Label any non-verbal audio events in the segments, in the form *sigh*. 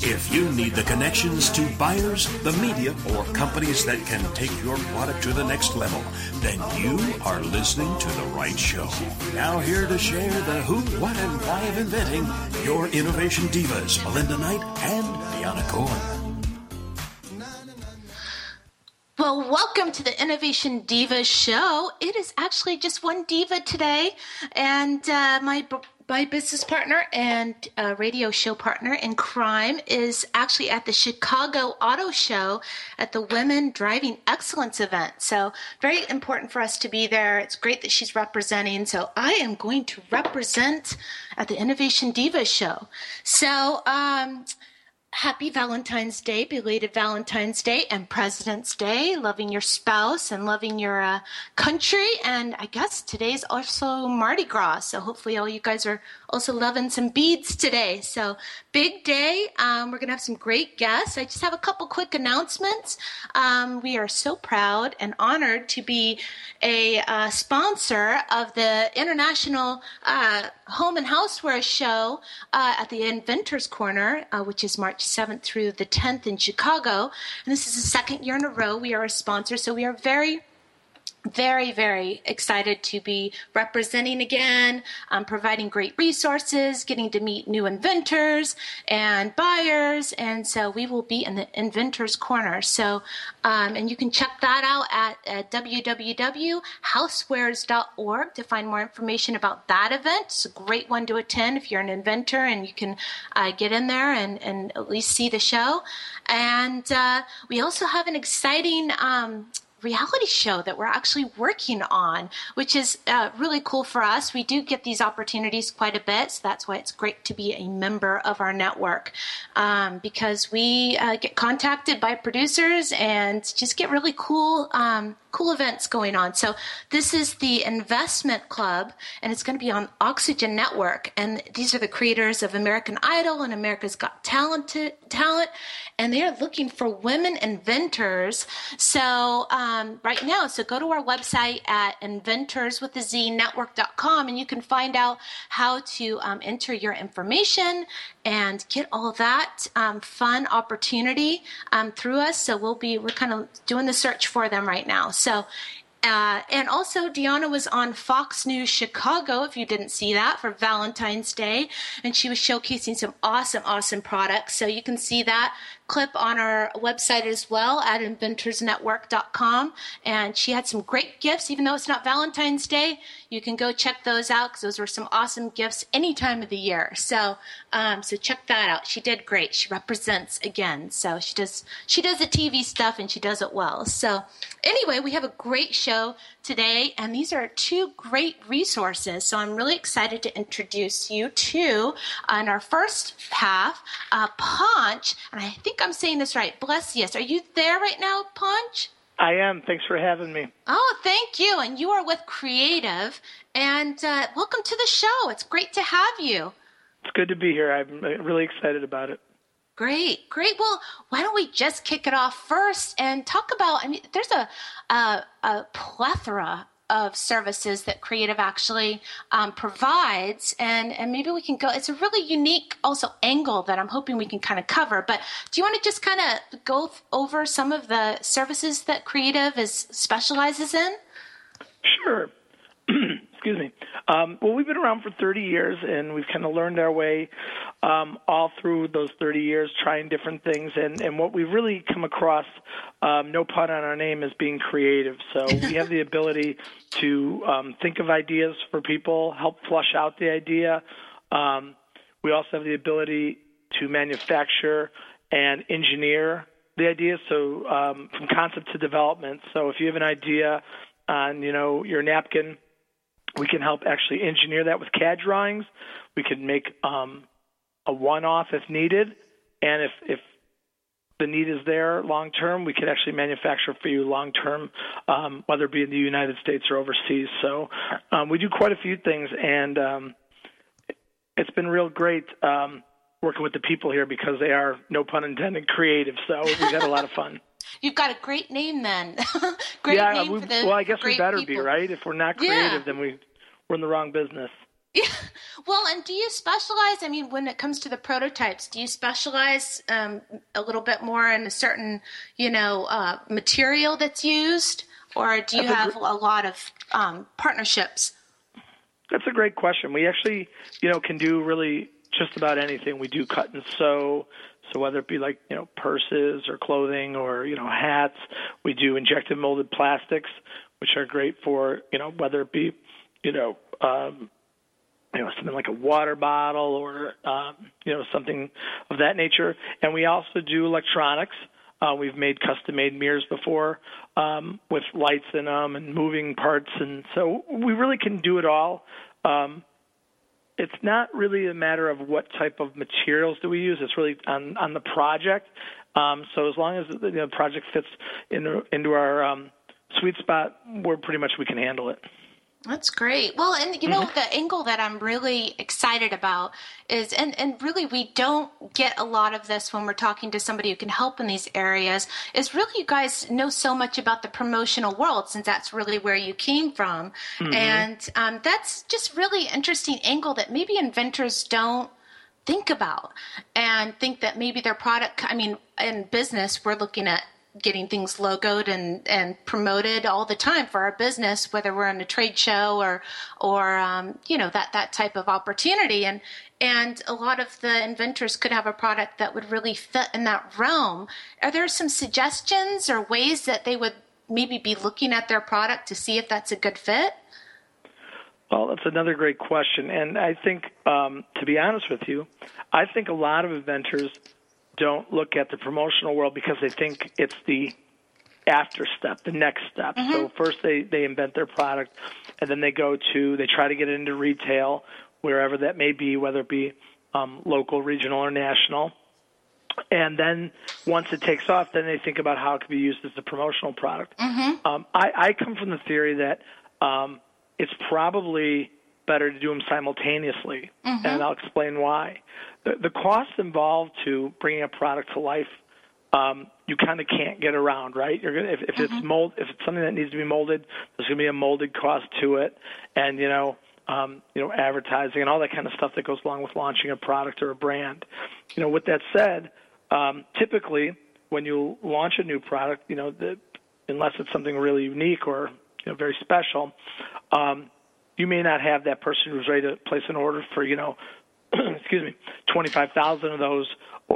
If you need the connections to buyers, the media, or companies that can take your product to the next level, then you are listening to the right show. Now, here to share the who, what, and why of inventing, your innovation divas, Melinda Knight and Deanna Cohen. Well, welcome to the Innovation Diva Show. It is actually just one diva today, and uh, my my business partner and uh, radio show partner in crime is actually at the Chicago Auto Show at the Women Driving Excellence event. So, very important for us to be there. It's great that she's representing. So, I am going to represent at the Innovation Diva Show. So, um, happy Valentine's Day, belated Valentine's Day, and President's Day. Loving your spouse and loving your uh, country. And I guess today's also Mardi Gras. So hopefully, all you guys are also loving some beads today. So big day. Um, we're going to have some great guests. I just have a couple quick announcements. Um, we are so proud and honored to be a uh, sponsor of the International uh, Home and Houseware Show uh, at the Inventors Corner, uh, which is March 7th through the 10th in Chicago. And this is the second year in a row we are a sponsor, so we are very very, very excited to be representing again, um, providing great resources, getting to meet new inventors and buyers. And so we will be in the Inventors Corner. So, um, and you can check that out at, at www.housewares.org to find more information about that event. It's a great one to attend if you're an inventor and you can uh, get in there and, and at least see the show. And uh, we also have an exciting um, reality show that we're actually working on, which is uh, really cool for us. We do get these opportunities quite a bit, so that's why it's great to be a member of our network um, because we uh, get contacted by producers and just get really cool. Um, cool events going on. So this is the Investment Club, and it's going to be on Oxygen Network. And these are the creators of American Idol and America's Got Talent, talent and they are looking for women inventors. So um, right now, so go to our website at inventors with the Z network.com, and you can find out how to um, enter your information and get all that um, fun opportunity um, through us. So we'll be we're kind of doing the search for them right now. So uh, and also, Deanna was on Fox News Chicago, if you didn't see that, for Valentine's Day. And she was showcasing some awesome, awesome products. So you can see that clip on our website as well at inventorsnetwork.com. And she had some great gifts, even though it's not Valentine's Day. You can go check those out because those were some awesome gifts any time of the year. So, um, so check that out. She did great. She represents again. So she does, she does the TV stuff and she does it well. So anyway, we have a great show today, and these are two great resources. So I'm really excited to introduce you to, uh, in our first half, uh, Punch, and I think I'm saying this right, Blessius. Are you there right now, Punch? I am. Thanks for having me. Oh, thank you. And you are with Creative, and uh, welcome to the show. It's great to have you. It's good to be here. I'm really excited about it. Great, great. Well, why don't we just kick it off first and talk about? I mean, there's a a, a plethora of services that Creative actually um, provides, and and maybe we can go. It's a really unique also angle that I'm hoping we can kind of cover. But do you want to just kind of go over some of the services that Creative is specializes in? Sure. *clears throat* Excuse me. Um, well, we've been around for 30 years, and we've kind of learned our way um, all through those 30 years, trying different things. And, and what we've really come across, um, no pun on our name, is being creative. So *laughs* we have the ability to um, think of ideas for people, help flush out the idea. Um, we also have the ability to manufacture and engineer the idea, so um, from concept to development. So if you have an idea on, you know, your napkin we can help actually engineer that with CAD drawings. we can make um, a one-off if needed, and if if the need is there long term, we could actually manufacture for you long term, um, whether it be in the United States or overseas. So um, we do quite a few things, and um, it's been real great um, working with the people here because they are, no pun intended, creative. So we've had a lot of fun. You've got a great name then. *laughs* great yeah, name we, for the well, I guess we better people. be right. If we're not creative, Yeah. then we we're in the wrong business. Yeah. *laughs* Well, and do you specialize? I mean, when it comes to the prototypes, do you specialize um, a little bit more in a certain, you know, uh, material that's used, or do you That's a have gr- a lot of um, partnerships? That's a great question. We actually, you know, can do really just about anything. We do cut and sew. So whether it be like, you know, purses or clothing or, you know, hats, we do injected molded plastics, which are great for, you know, whether it be, you know, um, you know, something like a water bottle or, um, you know, something of that nature. And we also do electronics. Uh, we've made custom-made mirrors before um, with lights in them and moving parts, and so we really can do it all. Um, it's not really a matter of what type of materials do we use. It's really on on the project. Um, so as long as the you know, project fits into into our um, sweet spot, we're pretty much we can handle it. That's great. Well, and you know, the angle that I'm really excited about is, and, and really we don't get a lot of this when we're talking to somebody who can help in these areas, is really you guys know so much about the promotional world since that's really where you came from. And um, that's just really interesting angle that maybe inventors don't think about and think that maybe their product i mean in business we're looking at getting things logoed and, and promoted all the time for our business whether we're in a trade show or or um, you know that that type of opportunity. And and a lot of the inventors could have a product that would really fit in that realm. Are there some suggestions or ways that they would maybe be looking at their product to see if that's a good fit? Well, that's another great question, and I think, um, to be honest with you, I think a lot of inventors don't look at the promotional world because they think it's the after step, the next step. So first they they invent their product, and then they go to they try to get it into retail wherever that may be, whether it be um, local, regional, or national. And then once it takes off, then they think about how it could be used as a promotional product. Um, I, I come from the theory that um, it's probably better to do them simultaneously, and I'll explain why. The, the cost involved to bringing a product to life, um, you kind of can't get around, right? You're gonna if, if it's mold, if it's something that needs to be molded, there's going to be a molded cost to it, and you know, um, you know, advertising and all that kind of stuff that goes along with launching a product or a brand. You know, with that said, um, typically when you launch a new product, you know, the, unless it's something really unique or you know very special, um, you may not have that person who's ready to place an order for you know, *clears throat* excuse me, twenty five thousand of those,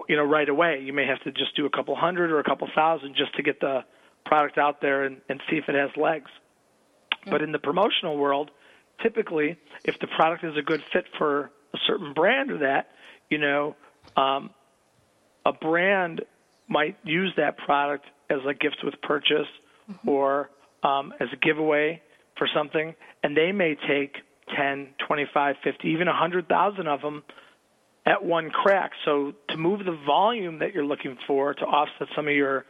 you know, right away. You may have to just do a couple hundred or a couple thousand just to get the product out there and, and see if it has legs. But in the promotional world, typically, if the product is a good fit for a certain brand or that, you know, um, a brand might use that product as a gift with purchase or um, as a giveaway for something, and they may take 10, 25, 50, even 100,000 of them at one crack. So to move the volume that you're looking for to offset some of your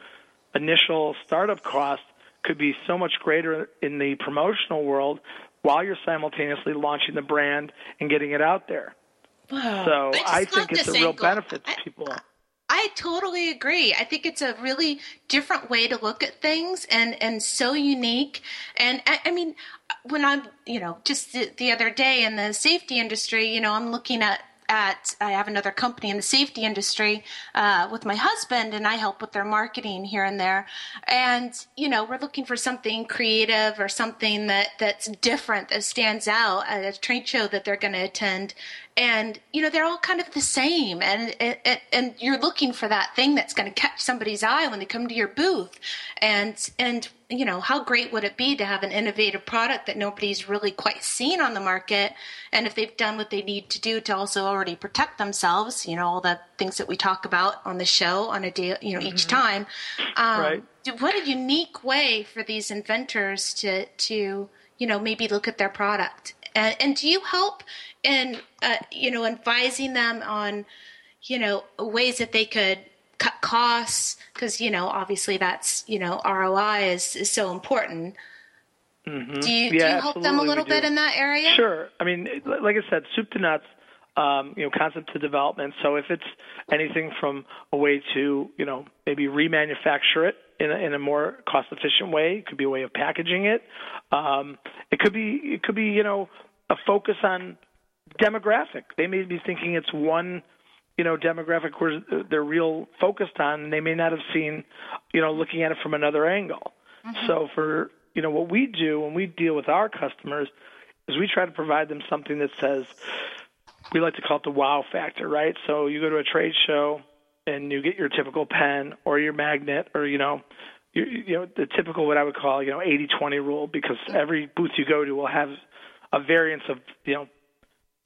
initial startup costs could be so much greater in the promotional world while you're simultaneously launching the brand and getting it out there. So I I, think it's a real benefit to people. I totally agree. I think it's a really different way to look at things and, and so unique. And I, I mean, when I'm, you know, just the, the other day in the safety industry, you know, I'm looking at, at I have another company in the safety industry uh, with my husband, and I help with their marketing here and there. And you know, we're looking for something creative or something that that's different that stands out at a trade show that they're going to attend. And you know, they're all kind of the same, and and, and you're looking for that thing that's going to catch somebody's eye when they come to your booth. And and you know, how great would it be to have an innovative product that nobody's really quite seen on the market? And if they've done what they need to do to also already protect themselves, you know, all the things that we talk about on the show on a day, you know, each time. Um, Right. What a unique way for these inventors to to you know maybe look at their product And, and do you help in, uh, you know, advising them on, you know, ways that they could cut costs? Because, you know, obviously that's, you know, ROI is, is so important. Mm-hmm. Do you, yeah, do you help them a little bit in that area? Sure. I mean, like I said, soup to nuts. Um, you know, concept to development. So if it's anything from a way to, you know, maybe remanufacture it in a, in a more cost efficient way, it could be a way of packaging it. Um, it could be, it could be, you know, a focus on demographic. They may be thinking it's one, you know, demographic where they're real focused on, and they may not have seen, you know, looking at it from another angle. Mm-hmm. So for you know what we do when we deal with our customers is we try to provide them something that says we like to call it the wow factor, right? So you go to a trade show and you get your typical pen or your magnet or you know you, you know the typical what I would call you know 80-20 rule because every booth you go to will have a variance of you know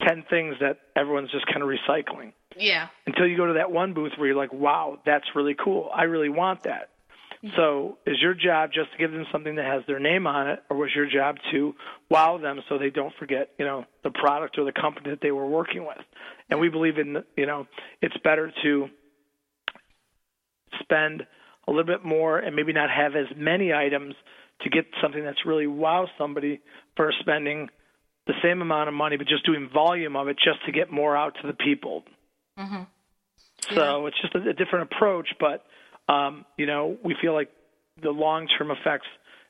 10 things that everyone's just kind of recycling. Yeah. Until you go to that one booth where you're like, "Wow, that's really cool. I really want that." Mm-hmm. So, is your job just to give them something that has their name on it, or was your job to wow them so they don't forget, you know, the product or the company that they were working with? And we believe in, you know, it's better to spend a little bit more and maybe not have as many items to get something that's really wow somebody for spending the same amount of money, but just doing volume of it just to get more out to the people. Mm-hmm. So yeah. it's just a, a different approach, but um, you know, we feel like the long term effects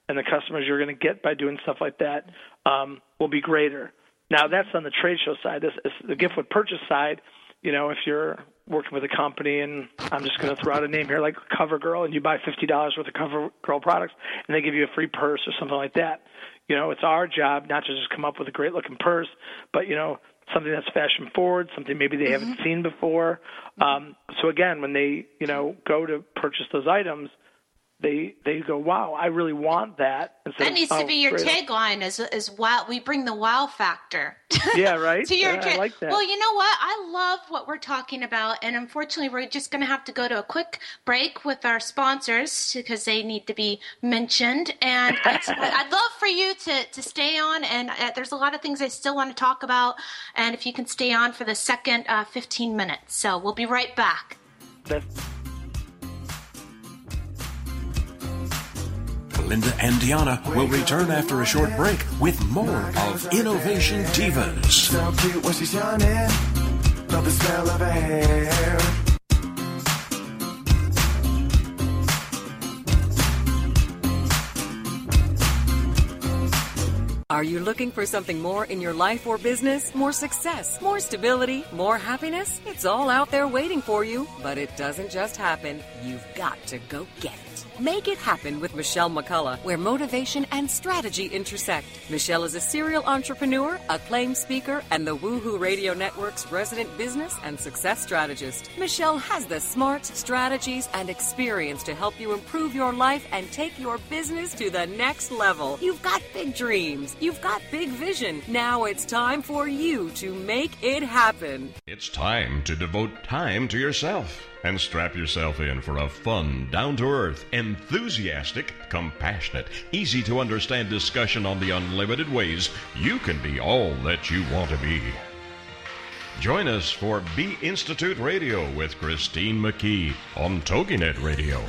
and the customers you're going to get by doing stuff like that um, will be greater. Now, that's on the trade show side. This is the gift with purchase side. You know, if you're working with a company, and I'm just going to throw out a name here, like CoverGirl, and you buy fifty dollars worth of CoverGirl products, and they give you a free purse or something like that. You know, it's our job not to just come up with a great looking purse, but you know, something that's fashion forward, something maybe they mm-hmm. haven't seen before. Um, so again, when they you know go to purchase those items, they they go, wow, I really want that. That needs of, to be your tagline as as wow. We bring the wow factor. *laughs* Yeah, right. to your yeah, tra- I like that. Well, you know what? I love what we're talking about, and unfortunately, we're just going to have to go to a quick break with our sponsors because they need to be mentioned. And *laughs* I'd love for you to to stay on. And uh, there's a lot of things I still want to talk about. And if you can stay on for the second uh, 15 minutes, so we'll be right back. That's- Linda and Deanna will return after a short break with more of Innovation Divas. Are you looking for something more in your life or business? More success, more stability, more happiness? It's all out there waiting for you, but it doesn't just happen. You've got to go get it. Make it happen with Michelle McCullough, where motivation and strategy intersect. Michelle is a serial entrepreneur, acclaimed speaker, and the Woohoo Radio Network's resident business and success strategist. Michelle has the smarts, strategies, and experience to help you improve your life and take your business to the next level. You've got big dreams, you've got big vision. Now it's time for you to make it happen. It's time to devote time to yourself and strap yourself in for a fun, down to earth, enthusiastic, compassionate, easy to understand discussion on the unlimited ways you can be all that you want to be. Join us for B Institute Radio with Christine McKee on TogiNet Radio.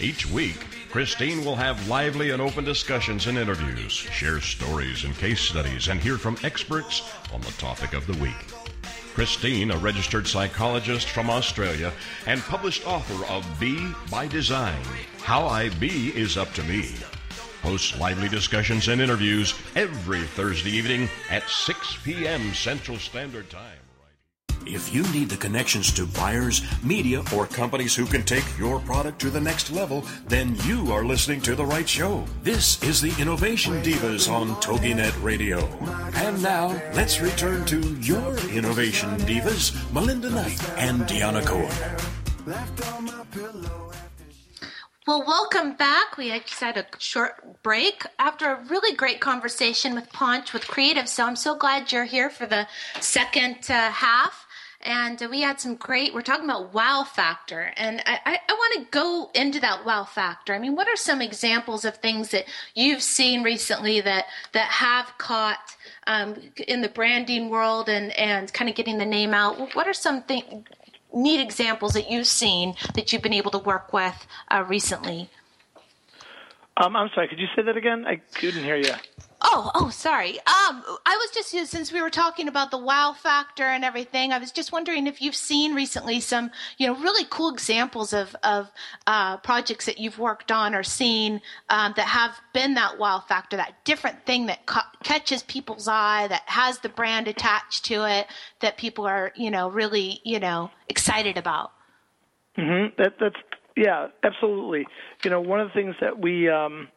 Each week, Christine will have lively and open discussions and interviews, share stories and case studies, and hear from experts on the topic of the week. Christine, a registered psychologist from Australia and published author of Be by Design How I Be is Up to Me, hosts lively discussions and interviews every Thursday evening at 6 p.m. Central Standard Time. If you need the connections to buyers, media, or companies who can take your product to the next level, then you are listening to the right show. This is the Innovation Divas on TogiNet Radio. And now, let's return to your Innovation Divas, Melinda Knight and Deanna Cohen. Well, welcome back. We just had a short break after a really great conversation with Ponch with Creative. So I'm so glad you're here for the second uh, half. And we had some great. We're talking about wow factor, and I, I, I want to go into that wow factor. I mean, what are some examples of things that you've seen recently that that have caught um, in the branding world and and kind of getting the name out? What are some neat examples that you've seen that you've been able to work with uh, recently? Um, I'm sorry. Could you say that again? I couldn't hear you. Oh, oh, sorry. Um, I was just since we were talking about the wow factor and everything, I was just wondering if you've seen recently some, you know, really cool examples of of uh, projects that you've worked on or seen um, that have been that wow factor, that different thing that ca- catches people's eye, that has the brand attached to it, that people are, you know, really, you know, excited about. Mm-hmm. That that's yeah, absolutely. You know, one of the things that we um,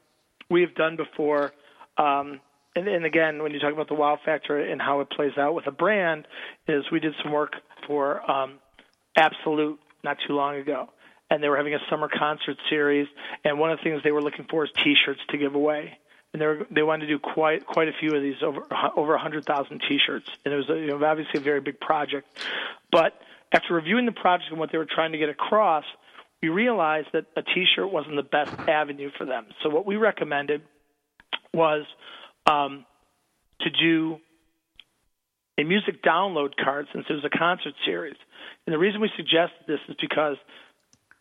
we have done before um, and, and again, when you talk about the wow factor and how it plays out with a brand, is we did some work for um, Absolut not too long ago, and they were having a summer concert series, and one of the things they were looking for is T-shirts to give away, and they were, they wanted to do quite quite a few of these over over 100,000 T-shirts, and it was a, you know, obviously a very big project, but after reviewing the project and what they were trying to get across, we realized that a T-shirt wasn't the best avenue for them. So what we recommended was um, to do a music download card since it was a concert series. And the reason we suggested this is because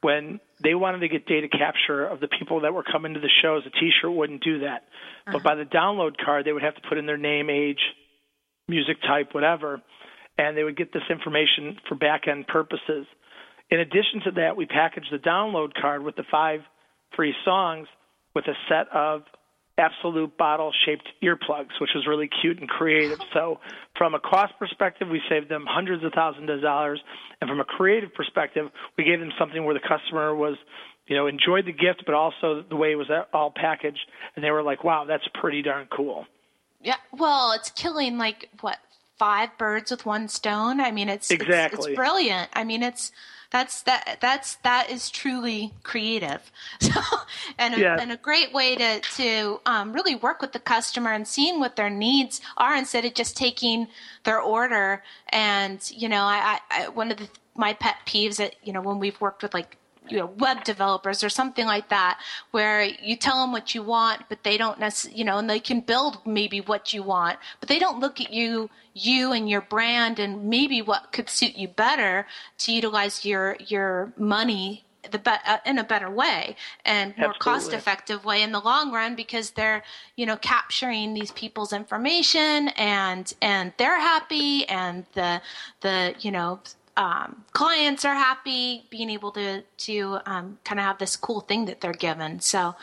when they wanted to get data capture of the people that were coming to the shows, a T-shirt wouldn't do that. Uh-huh. But by the download card, they would have to put in their name, age, music type, whatever, and they would get this information for back-end purposes. In addition to that, we packaged the download card with the five free songs with a set of Absolut bottle shaped earplugs, which was really cute and creative. So, from a cost perspective, we saved them hundreds of thousands of dollars. And from a creative perspective, we gave them something where the customer was, you know, enjoyed the gift, but also the way it was all packaged. And they were like, wow, that's pretty darn cool. Yeah. Well, it's killing like what, five birds with one stone? I mean, it's, exactly. it's, it's brilliant. I mean, it's, that's that that's that is truly creative *laughs* so and a, yeah. and a great way to to um, really work with the customer and seeing what their needs are instead of just taking their order and you know I, I one of the my pet peeves that you know when we've worked with like you know web developers or something like that where you tell them what you want but they don't necessarily you know and they can build maybe what you want but they don't look at you you and your brand and maybe what could suit you better to utilize your your money the be- uh, in a better way and more cost effective way in the long run because they're you know capturing these people's information and and they're happy and the the you know um, clients are happy being able to to um, kind of have this cool thing that they're given. So,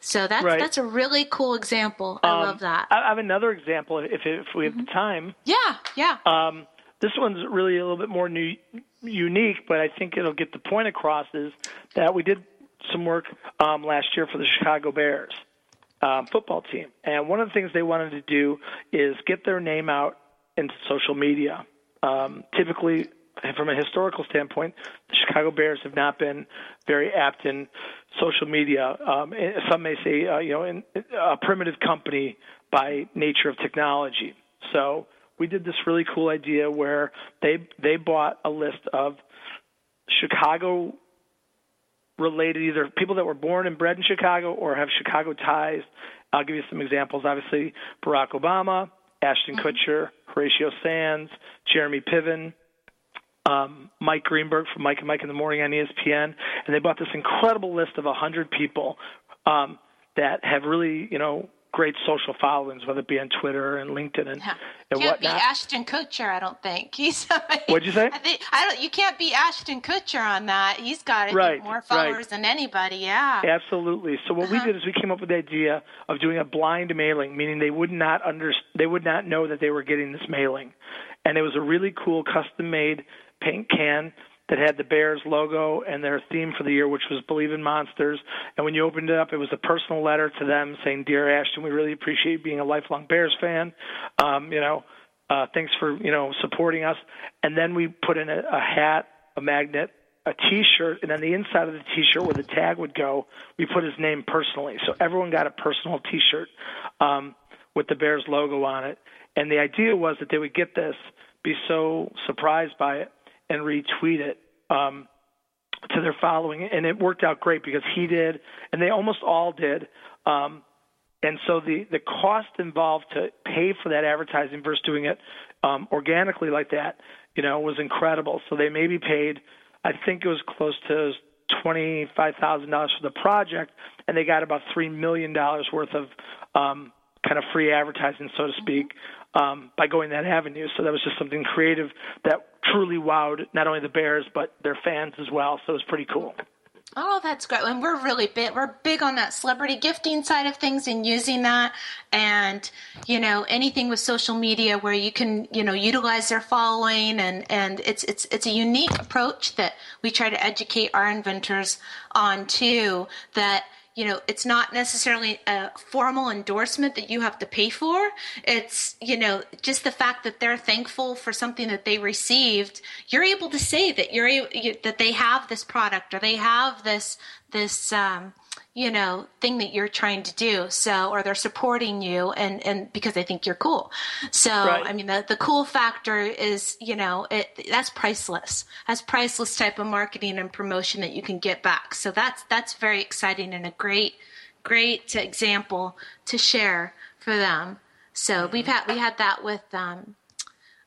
so that's right. that's a really cool example. I um, love that. I have another example if if we have mm-hmm. the time. Yeah, yeah. Um, this one's really a little bit more new, unique, but I think it'll get the point across. Is that we did some work um, last year for the Chicago Bears um, football team, and one of the things they wanted to do is get their name out in social media. Um, typically, from a historical standpoint, the Chicago Bears have not been very apt in social media. Um, some may say, uh, you know, in, a primitive company by nature of technology. So we did this really cool idea where they they bought a list of Chicago related either people that were born and bred in Chicago or have Chicago ties. I'll give you some examples. Obviously, Barack Obama, Ashton mm-hmm. Kutcher, Horatio Sanz, Jeremy Piven, um, Mike Greenberg from Mike and Mike in the Morning on ESPN, and they bought this incredible list of 100 people um, that have really, you know, great social followings, whether it be on Twitter and LinkedIn and, yeah. and can't whatnot. be Ashton Kutcher, I don't think. *laughs* He's. What'd you say? I, think, I don't. You can't be Ashton Kutcher on that. He's got right, more followers right. than anybody. Yeah. Absolutely. So what uh-huh. we did is we came up with the idea of doing a blind mailing, meaning they would not under they would not know that they were getting this mailing, and it was a really cool custom made paint can that had the Bears logo and their theme for the year, which was Believe in Monsters. And when you opened it up, it was a personal letter to them saying, "Dear Ashton, we really appreciate being a lifelong Bears fan. Um, you know, uh, thanks for you know supporting us." And then we put in a, a hat, a magnet, a T-shirt, and on the inside of the T-shirt where the tag would go, we put his name personally. So everyone got a personal T-shirt um, with the Bears logo on it. And the idea was that they would get this, be so surprised by it, and retweet it um, to their following, and it worked out great because he did, and they almost all did. Um, and so the the cost involved to pay for that advertising versus doing it um, organically like that, you know, was incredible. So they maybe paid, I think it was close to twenty five thousand dollars for the project, and they got about three million dollars worth of um, kind of free advertising, so to speak, um, by going that avenue. So that was just something creative that truly wowed not only the Bears but their fans as well. So it was pretty cool. Oh, that's great. And we're really big. We're big on that celebrity gifting side of things and using that. And, you know, anything with social media where you can, you know, utilize their following and, and it's, it's, it's a unique approach that we try to educate our inventors on too, that, you know, it's not necessarily a formal endorsement that you have to pay for. It's, you know, just the fact that they're thankful for something that they received. You're able to say that you're you, that they have this product or they have this this um, you know thing that you're trying to do. So or they're supporting you and and because they think you're cool. So right. i mean the, the cool factor is you know it that's priceless. That's priceless type of marketing and promotion that you can get back. So that's that's very exciting and a great great example to share for them. So we've had we had that with um,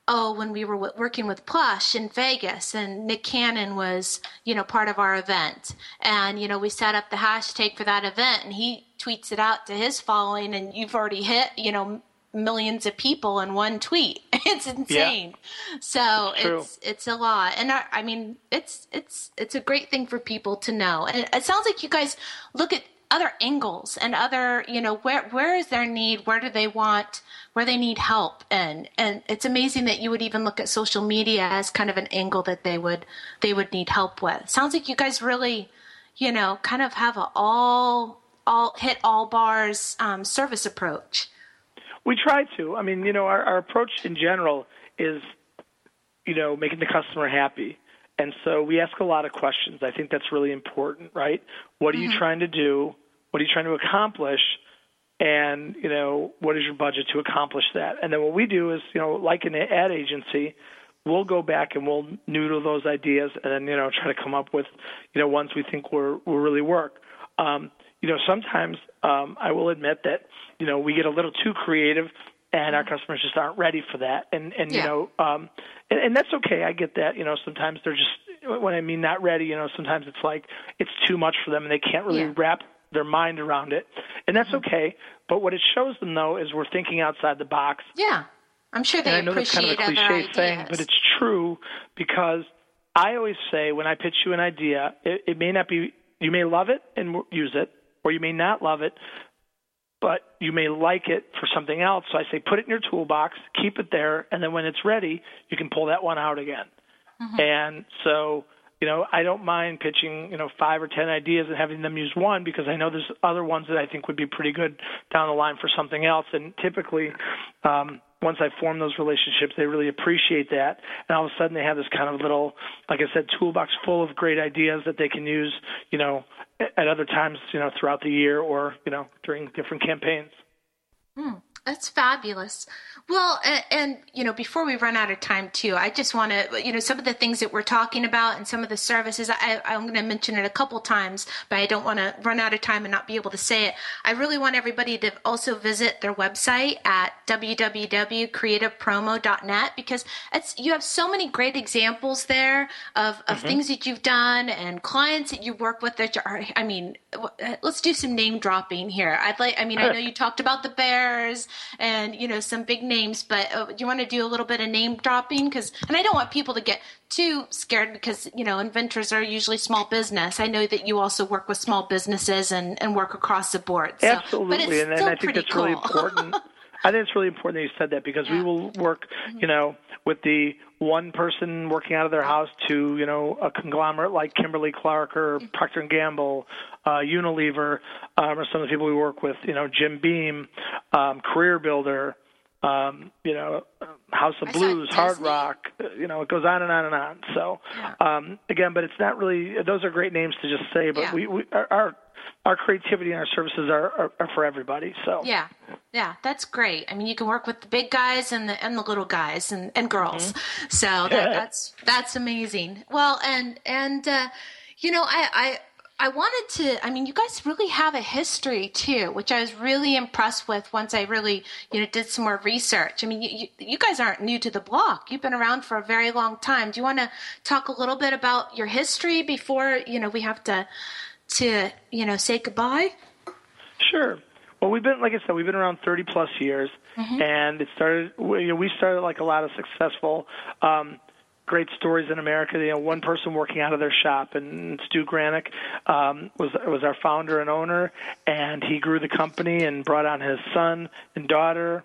oh, when we were w- working with Plush in Vegas, and Nick Cannon was, you know, part of our event, and you know, we set up the hashtag for that event, and he tweets it out to his following, and you've already hit, you know, millions of people in one tweet. *laughs* It's insane. Yeah. So it's, it's, it's a lot, and I, I mean, it's it's it's a great thing for people to know, and it, it sounds like you guys look at other angles and other you know where where is their need where do they want where they need help and and it's amazing that you would even look at social media as kind of an angle that they would they would need help with sounds like you guys really you know kind of have a all all hit all bars um, service approach we try to i mean you know our, our approach in general is you know making the customer happy and so we ask a lot of questions. I think that's really important, right? What are you mm-hmm. trying to do? What are you trying to accomplish? And, you know, what is your budget to accomplish that? And then what we do is, you know, like an ad agency, we'll go back and we'll noodle those ideas and then, you know, try to come up with, you know, ones we think will, will really work. Um, you know, sometimes um, I will admit that, you know, we get a little too creative and our customers just aren't ready for that. And and yeah. you know, um, and, and that's okay. I get that. You know, sometimes they're just when I mean not ready. You know, sometimes it's like it's too much for them and they can't really yeah. wrap their mind around it, and that's mm-hmm. okay. But what it shows them though is we're thinking outside the box. Yeah, I'm sure they and I know appreciate that's kind of a cliche thing, but it's true because I always say when I pitch you an idea, it, it may not be you may love it and use it, or you may not love it, but you may like it for something else. So I say put it in your toolbox, keep it there, and then when it's ready, you can pull that one out again. Mm-hmm. And so, you know, I don't mind pitching, you know, five or ten ideas and having them use one because I know there's other ones that I think would be pretty good down the line for something else. And typically, um, once I form those relationships, they really appreciate that. And all of a sudden, they have this kind of little, like I said, toolbox full of great ideas that they can use, you know, at other times, you know, throughout the year or, you know, during different campaigns. Hmm. That's fabulous. Well, and, and, you know, before we run out of time, too, I just want to, you know, some of the things that we're talking about and some of the services, I, I'm going to mention it a couple times, but I don't want to run out of time and not be able to say it. I really want everybody to also visit their website at www.creativepromo.net because it's, you have so many great examples there of, of mm-hmm. things that you've done and clients that you work with that are, I mean, let's do some name dropping here. I'd like, I mean, I know you talked about the Bears and you know some big names. But uh, do you want to do a little bit of name dropping? Because and I don't want people to get too scared because you know inventors are usually small business. I know that you also work with small businesses and, and work across the board. So, Absolutely, and, and I think that's cool. really *laughs* important. I think it's really important that you said that because yeah. we will work, mm-hmm. you know, with the one person working out of their house to, you know, a conglomerate like Kimberly Clark or mm-hmm. Procter and Gamble, uh, Unilever, um, or some of the people we work with, you know, Jim Beam, um, Career Builder, um, you know, House of I Blues, hard Disney. rock. You know, it goes on and on and on. So, Yeah. um, again, but it's not really. Those are great names to just say, but Yeah. we, we our, our our creativity and our services are, are, are for everybody. So Yeah, yeah, that's great. I mean, you can work with the big guys and the and the little guys and, and girls. Mm-hmm. So *laughs* that, that's that's amazing. Well, and and uh, you know, I, I I wanted to. I mean, you guys really have a history too, which I was really impressed with once I really you know did some more research. I mean, you you, guys aren't new to the block. You've been around for a very long time. Do you want to talk a little bit about your history before you know we have to to you know say goodbye? Sure. Well, we've been, like I said, we've been around 30 plus years, and it started. We, you know, we started like a lot of successful, um, great stories in America. You know, one person working out of their shop, and Stu Granick um, was was our founder and owner, and he grew the company and brought on his son and daughter.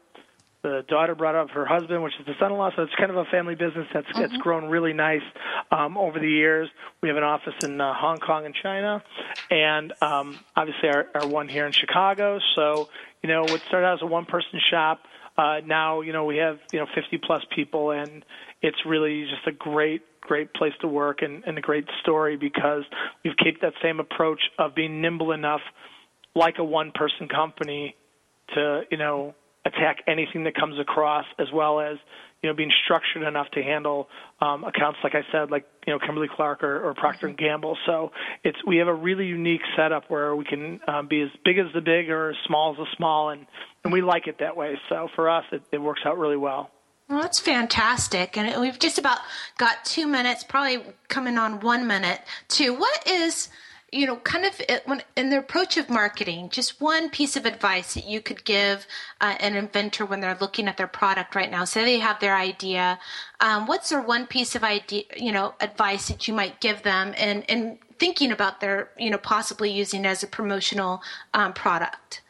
The daughter brought up her husband, which is the son-in-law. So it's kind of a family business that's that's grown really nice um, over the years. We have an office in uh, Hong Kong and China, and um, obviously our, our one here in Chicago. So you know, what started out as a one-person shop, uh, now you know we have you know 50 plus people, and it's really just a great great place to work and, and a great story because we've kept that same approach of being nimble enough, like a one-person company, to you know attack anything that comes across, as well as you know being structured enough to handle um, accounts like I said, like you know Kimberly Clark or, or Procter and Gamble. So it's we have a really unique setup where we can um, be as big as the big or as small as the small, and and we like it that way. So for us, it, it works out really well. Well, that's fantastic. And we've just about got two minutes, probably coming on one minute, to what is, you know, kind of in the approach of marketing, just one piece of advice that you could give uh, an inventor when they're looking at their product right now. Say they have their idea. Um, what's their one piece of idea, you know, advice that you might give them and, and thinking about their, you know, possibly using as a promotional um, product?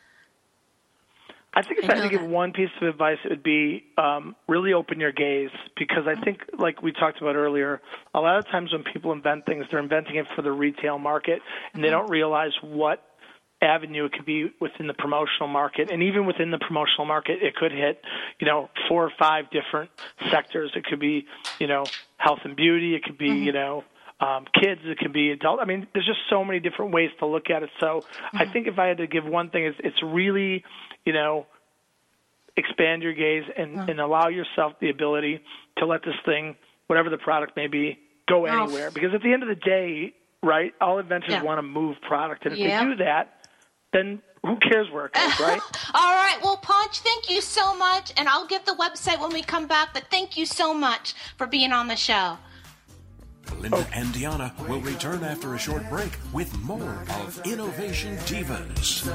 I think if I I had to give one piece of advice, it would be um, really open your gaze because I think, like we talked about earlier, a lot of times when people invent things, they're inventing it for the retail market, and they don't realize what avenue it could be within the promotional market. And even within the promotional market it could hit you know four or five different sectors. It could be you know health and beauty. It could be you know um, kids it could be adult i mean there's just so many different ways to look at it so i think if i had to give one thing it's, it's really you know expand your gaze and, and allow yourself the ability to let this thing whatever the product may be go Wow. anywhere because at the end of the day right all inventors Yeah. want to move product and if Yeah. they do that then who cares where it goes, *laughs* right? All right. Well, Punch, thank you so much. And I'll give the website when we come back. But thank you so much for being on the show. Linda and Deanna will return after a short break with more of Innovation Divas. So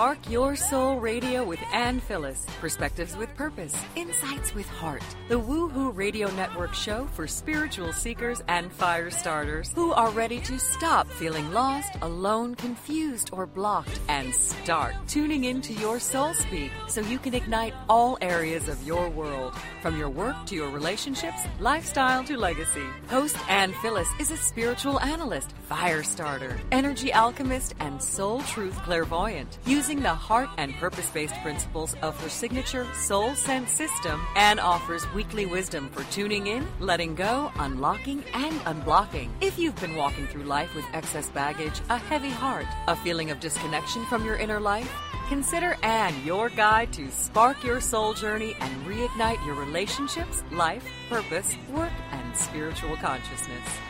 Spark Your Soul Radio with Ann Phyllis. Perspectives with purpose, insights with heart. The Woohoo Radio Network show for spiritual seekers and fire starters who are ready to stop feeling lost, alone, confused, or blocked and start tuning into your soul speak so you can ignite all areas of your world, from your work to your relationships, lifestyle to legacy. Host Ann Phyllis is a spiritual analyst, fire starter, energy alchemist, and soul truth clairvoyant. Using the heart and purpose based principles of her signature Soul Sense system, Anne offers weekly wisdom for tuning in, letting go, unlocking, and unblocking. If you've been walking through life with excess baggage, a heavy heart, a feeling of disconnection from your inner life, Consider Anne your guide to spark your soul journey and reignite your relationships, life, purpose, work, and spiritual consciousness.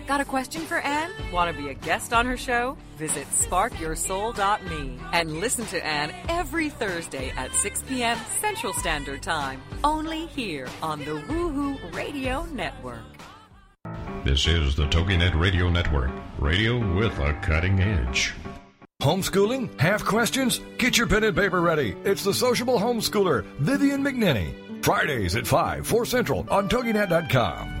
Got a question for Anne? Want to be a guest on her show? Visit sparkyoursoul.me and listen to Anne every Thursday at 6 p.m. Central Standard Time, only here on the Woohoo Radio Network. This is the TogiNet Radio Network, radio with a cutting edge. Homeschooling? Have questions? Get your pen and paper ready. It's the sociable homeschooler, Vivian McNinney. Fridays at 5, 4 Central on TogiNet.com.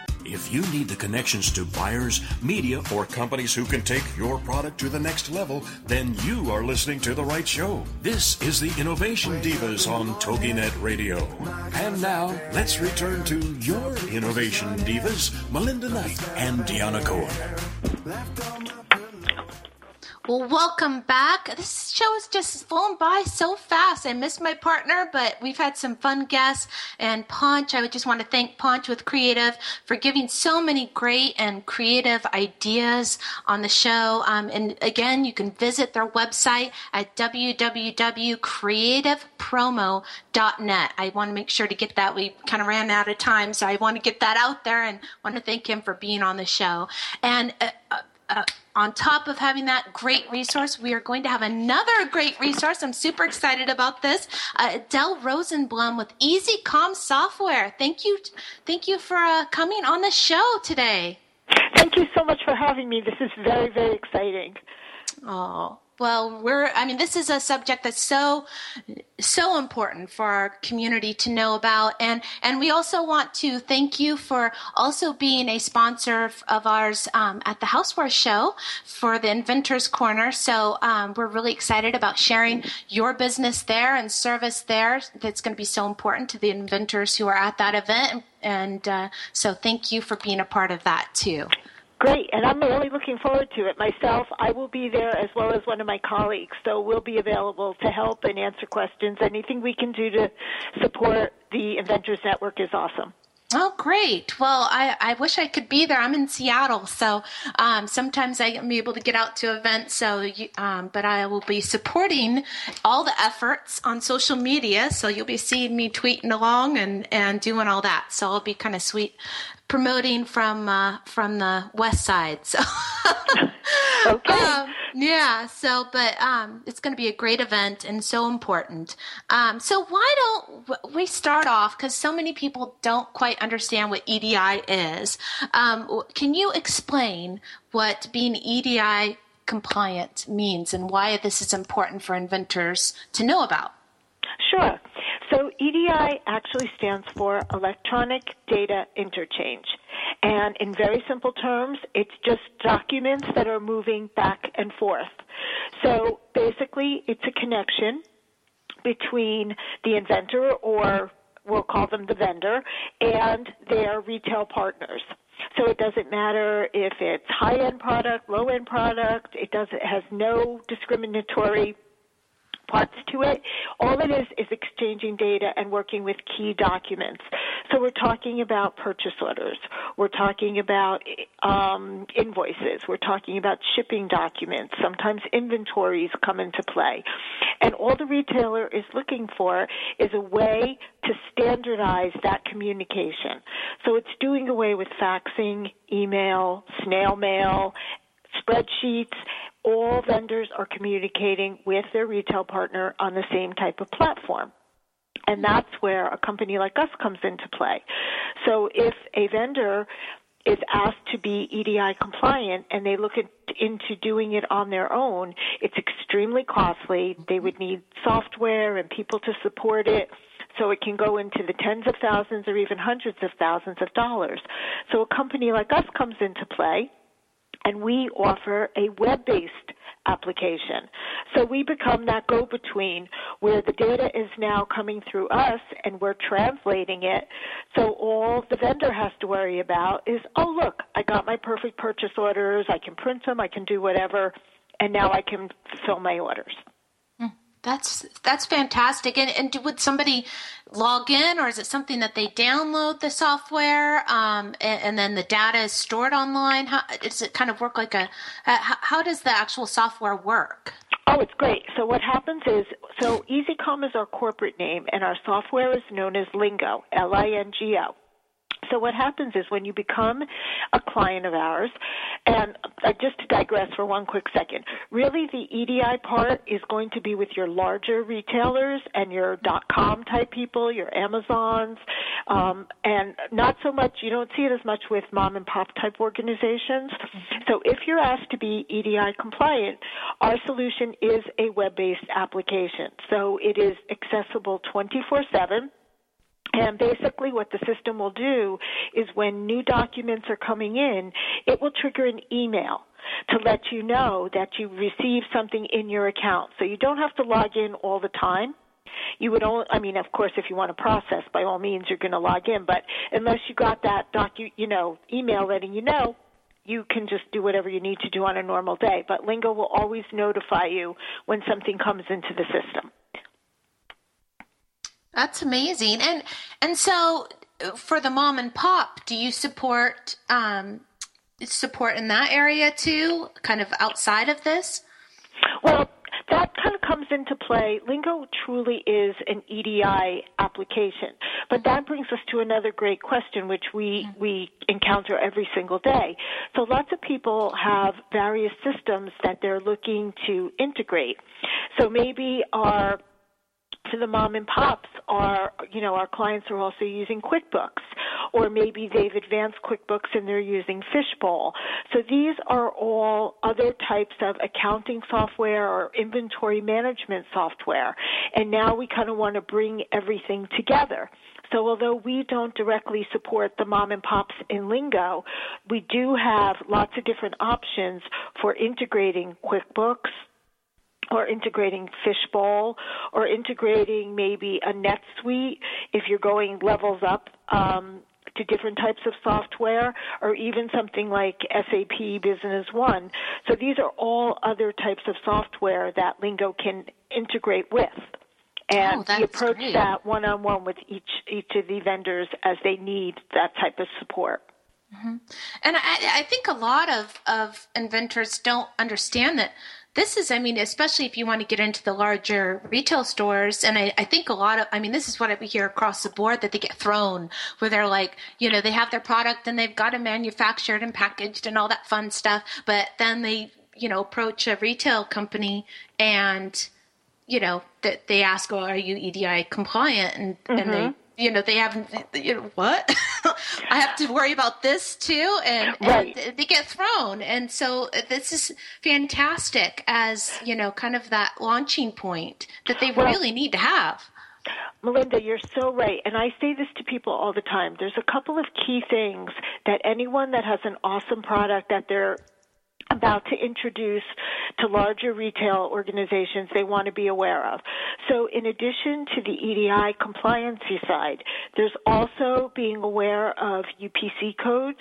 If you need the connections to buyers, media, or companies who can take your product to the next level, then you are listening to the right show. This is the Innovation Divas on TogiNet Radio. And now, let's return to your Innovation Divas, Melinda Knight and Deanna Cohen. Well, welcome back. This show has just flown by so fast. I missed my partner, but we've had some fun guests. And Ponch, I would just want to thank Ponch with Creative for giving so many great and creative ideas on the show. Um, and again, you can visit their website at www.creativepromo.net. I want to make sure to get that. We kind of ran out of time, so I want to get that out there and want to thank him for being on the show. And uh, uh, on top of having that great resource, we are going to have another great resource. I'm super excited about this. Uh, Adele Rosenblum with EasyCom Software. Thank you, thank you for uh, coming on the show today. Thank you so much for having me. This is very, very exciting. Oh, well, we're, I mean, this is a subject that's so, so important for our community to know about. And, and we also want to thank you for also being a sponsor of ours um, at the Houseware Show for the Inventors Corner. So um, we're really excited about sharing your business there and service there. That's going to be so important to the inventors who are at that event. And uh, so thank you for being a part of that too. Great, and I'm really looking forward to it myself. I will be there as well as one of my colleagues, so we'll be available to help and answer questions. Anything we can do to support the Inventors Network is awesome. Oh, great. Well, I, I wish I could be there. I'm in Seattle, so um, sometimes I am able to get out to events. So, you, um, but I will be supporting all the efforts on social media. So you'll be seeing me tweeting along and, and doing all that. So I'll be kind of sweet promoting from uh, from the west side. So *laughs* okay. *laughs* Um, yeah. So, but um, it's going to be a great event and so important. Um, so why don't we start off? Because so many people don't quite understand what EDI is. Um, can you explain what being EDI compliant means and why this is important for inventors to know about? Sure. So EDI actually stands for Electronic Data Interchange. And in very simple terms, it's just documents that are moving back and forth. So basically, it's a connection between the inventor or we'll call them the vendor and their retail partners. So it doesn't matter if it's high-end product, low-end product. It does it has no discriminatory parts to it. All it is is exchanging data and working with key documents. So we're talking about purchase orders. We're talking about um, invoices. We're talking about shipping documents. Sometimes inventories come into play. And all the retailer is looking for is a way to standardize that communication. So it's doing away with faxing, email, snail mail, spreadsheets, all vendors are communicating with their retail partner on the same type of platform. And that's where a company like us comes into play. So if a vendor is asked to be EDI compliant and they look at, into doing it on their own, it's extremely costly. They would need software and people to support it. So it can go into the tens of thousands or even hundreds of thousands of dollars. So a company like us comes into play and we offer a web-based application. So we become that go between where the data is now coming through us and we're translating it. So all the vendor has to worry about is, oh, look, I got my perfect purchase orders. I can print them. I can do whatever. And now I can fill my orders. That's that's fantastic. And and would somebody log in, or is it something that they download the software um, and, and, then the data is stored online? How does it kind of work like a? How, how does the actual software work? Oh, it's great. So what happens is, so EasyCom is our corporate name, and our software is known as Lingo, L-I-N-G-O. So what happens is when you become a client of ours, and just to digress for one quick second, really the EDI part is going to be with your larger retailers and your .com type people, your Amazons, um, and not so much. You don't see it as much with mom and pop type organizations. So if you're asked to be EDI compliant, our solution is a web-based application. So it is accessible 24/7 and basically what the system will do is when new documents are coming in, it will trigger an email to let you know that you received something in your account. So you don't have to log in all the time. You would only, I mean, of course, if you want to process, by all means, you're going to log in. But unless you got that docu, you know, email letting you know, you can just do whatever you need to do on a normal day. But Lingo will always notify you when something comes into the system. That's amazing. And and so for the mom and pop, do you support um, support in that area too, kind of outside of this? Well, that kind of comes into play. Lingo truly is an EDI application, but that brings us to another great question, which we we encounter every single day. So lots of people have various systems that they're looking to integrate. So maybe our to the mom and pops are, you know, our clients are also using QuickBooks, or maybe they've advanced QuickBooks and they're using Fishbowl. So these are all other types of accounting software or inventory management software. And now we kind of want to bring everything together. So although we don't directly support the mom and pops in Lingo, we do have lots of different options for integrating QuickBooks, or integrating Fishbowl or integrating maybe a NetSuite if you're going levels up um, to different types of software or even something like SAP Business One. So these are all other types of software that Lingo can integrate with. And oh, we approach great. that one on one with each each of the vendors as they need that type of support. Mm-hmm. And I, I think a lot of, of inventors don't understand that this is, I mean, especially if you want to get into the larger retail stores, and I, I, think a lot of, I mean, this is what we hear across the board that they get thrown, where they're like, you know, they have their product and they've got it manufactured and packaged and all that fun stuff, but then they, you know, approach a retail company and, you know, that they ask, "Oh, are you EDI compliant?" and mm-hmm. and they mm-hmm you know they haven't you know what *laughs* i have to worry about this too and, right. and, they get thrown and so this is fantastic as you know kind of that launching point that they well, really need to have Melinda, you're so right. And I say this to people all the time. There's a couple of key things that anyone that has an awesome product that they're about to introduce to larger retail organizations they want to be aware of. So in addition to the EDI compliancy side, there's also being aware of UPC codes.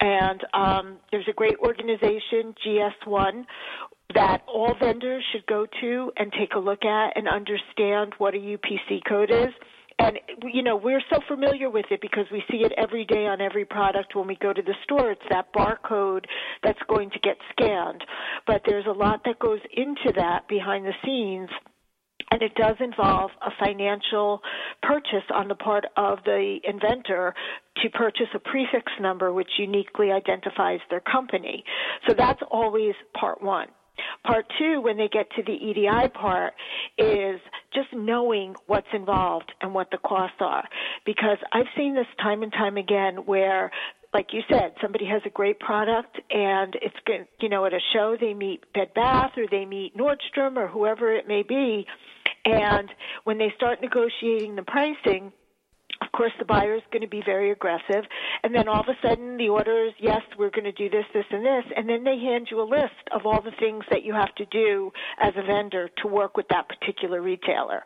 And um, there's a great organization, GS1, that all vendors should go to and take a look at and understand what a UPC code is and you know we're so familiar with it because we see it every day on every product when we go to the store it's that barcode that's going to get scanned but there's a lot that goes into that behind the scenes and it does involve a financial purchase on the part of the inventor to purchase a prefix number which uniquely identifies their company. So that's always part one. Part two, when they get to the EDI part, is just knowing what's involved and what the costs are. Because I've seen this time and time again where like you said, somebody has a great product and it's good, you know, at a show they meet Bed Bath or they meet Nordstrom or whoever it may be. And when they start negotiating the pricing, course, the buyer is going to be very aggressive. And then all of a sudden, the order is, yes, we're going to do this, this, and this. And then they hand you a list of all the things that you have to do as a vendor to work with that particular retailer.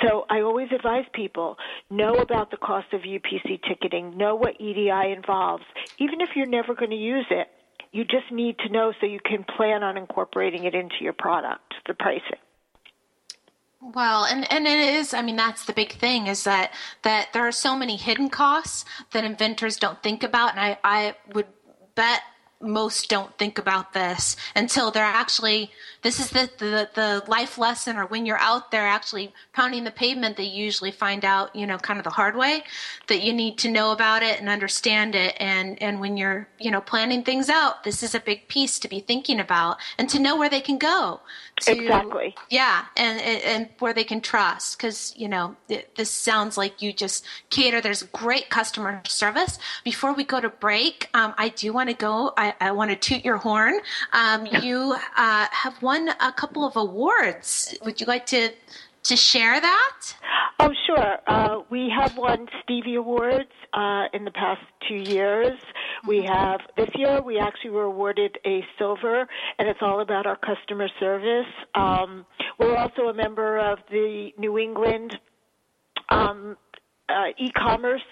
So I always advise people know about the cost of UPC ticketing, know what EDI involves. Even if you're never going to use it, you just need to know so you can plan on incorporating it into your product, the pricing. Well, and, and it is, I mean, that's the big thing is that, that there are so many hidden costs that inventors don't think about. And I, I would bet most don't think about this until they're actually this is the, the the life lesson or when you're out there actually pounding the pavement they usually find out you know kind of the hard way that you need to know about it and understand it. And and when you're you know planning things out this is a big piece to be thinking about and to know where they can go to, exactly. Yeah. And and where they can trust. Because you know it, this sounds like you just cater. There's great customer service. Before we go to break um, i do want to go I, I want to toot your horn. Um, you uh, have won a couple of awards. Would you like to to share that? Oh, sure. Uh, we have won Stevie Awards uh, in the past two years. We mm-hmm. have this year. We actually were awarded a silver, and it's all about our customer service. Um, we're also a member of the New England um, uh, e-commerce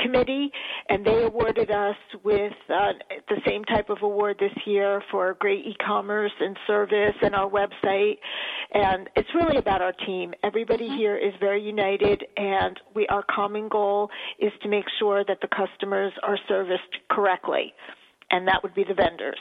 committee, and they awarded us with uh, the same type of award this year for great e-commerce and service and our website. And it's really about our team. Everybody mm-hmm. here is very united, and we our common goal is to make sure that the customers are serviced correctly and that would be the vendors,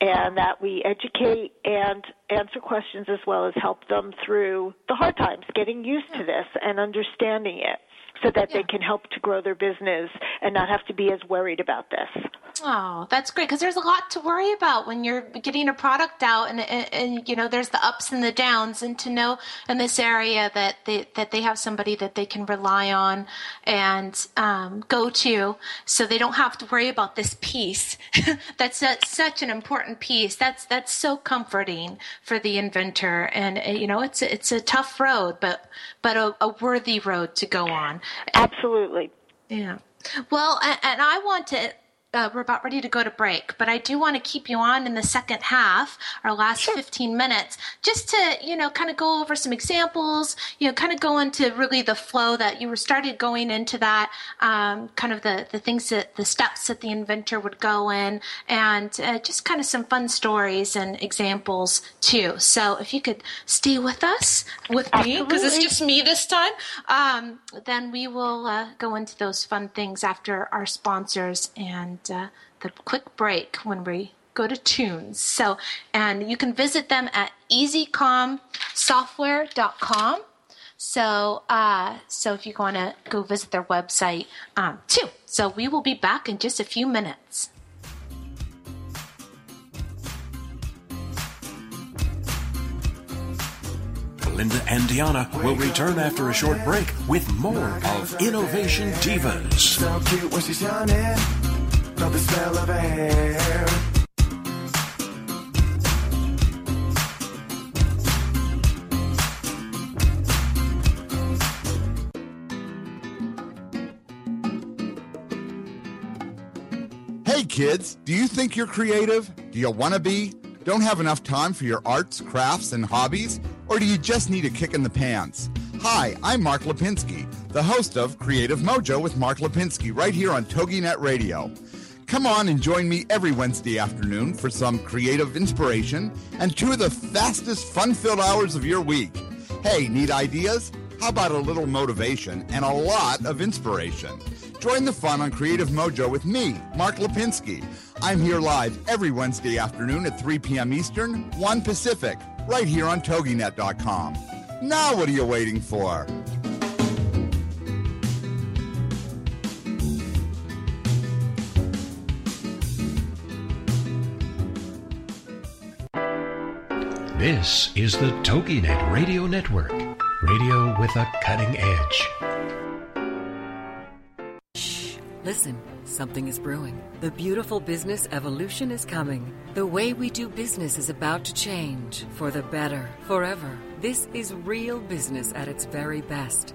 and that we educate and answer questions as well as help them through the hard times, getting used to this and understanding it so that yeah. they can help to grow their business and not have to be as worried about this. Oh, that's great because there's a lot to worry about when you're getting a product out, and, and, and, you know there's the ups and the downs, and to know in this area that they that they have somebody that they can rely on and um, go to, so they don't have to worry about this piece. *laughs* that's a, such an important piece. That's that's so comforting for the inventor, and you know it's a, it's a tough road, but but a, a worthy road to go on. Absolutely. Yeah. Well, and and I want to uh, we're about ready to go to break, but I do want to keep you on in the second half, our last sure. 15 minutes, just to, you know, kind of go over some examples, you know, kind of go into really the flow that you were started going into that, um, kind of the, the things that the steps that the inventor would go in, and uh, just kind of some fun stories and examples too. So if you could stay with us, with me, because it's just me this time, um, then we will uh, go into those fun things after our sponsors and and uh, the quick break when we go to tunes. So and you can visit them at easycomsoftware.com so uh, so if you want to go visit their website um, too. So we will be back in just a few minutes. Linda and Deanna will return after a short break with more of Innovation Divas. The smell of hair. Hey kids, do you think you're creative? Do you want to be? Don't have enough time for your arts, crafts, and hobbies? Or do you just need a kick in the pants? Hi, I'm Mark Lipinski, the host of Creative Mojo with Mark Lipinski, right here on TogiNet Radio. Come on and join me every Wednesday afternoon for some creative inspiration and two of the fastest fun filled hours of your week. Hey, need ideas? How about a little motivation and a lot of inspiration? Join the fun on Creative Mojo with me, Mark Lipinski. I'm here live every Wednesday afternoon at 3 p.m. Eastern, 1 Pacific, right here on TogiNet.com. Now, what are you waiting for? This is the TogiNet Radio Network, radio with a cutting edge. Shh, listen, something is brewing. The beautiful business evolution is coming. The way we do business is about to change for the better, forever. This is real business at its very best.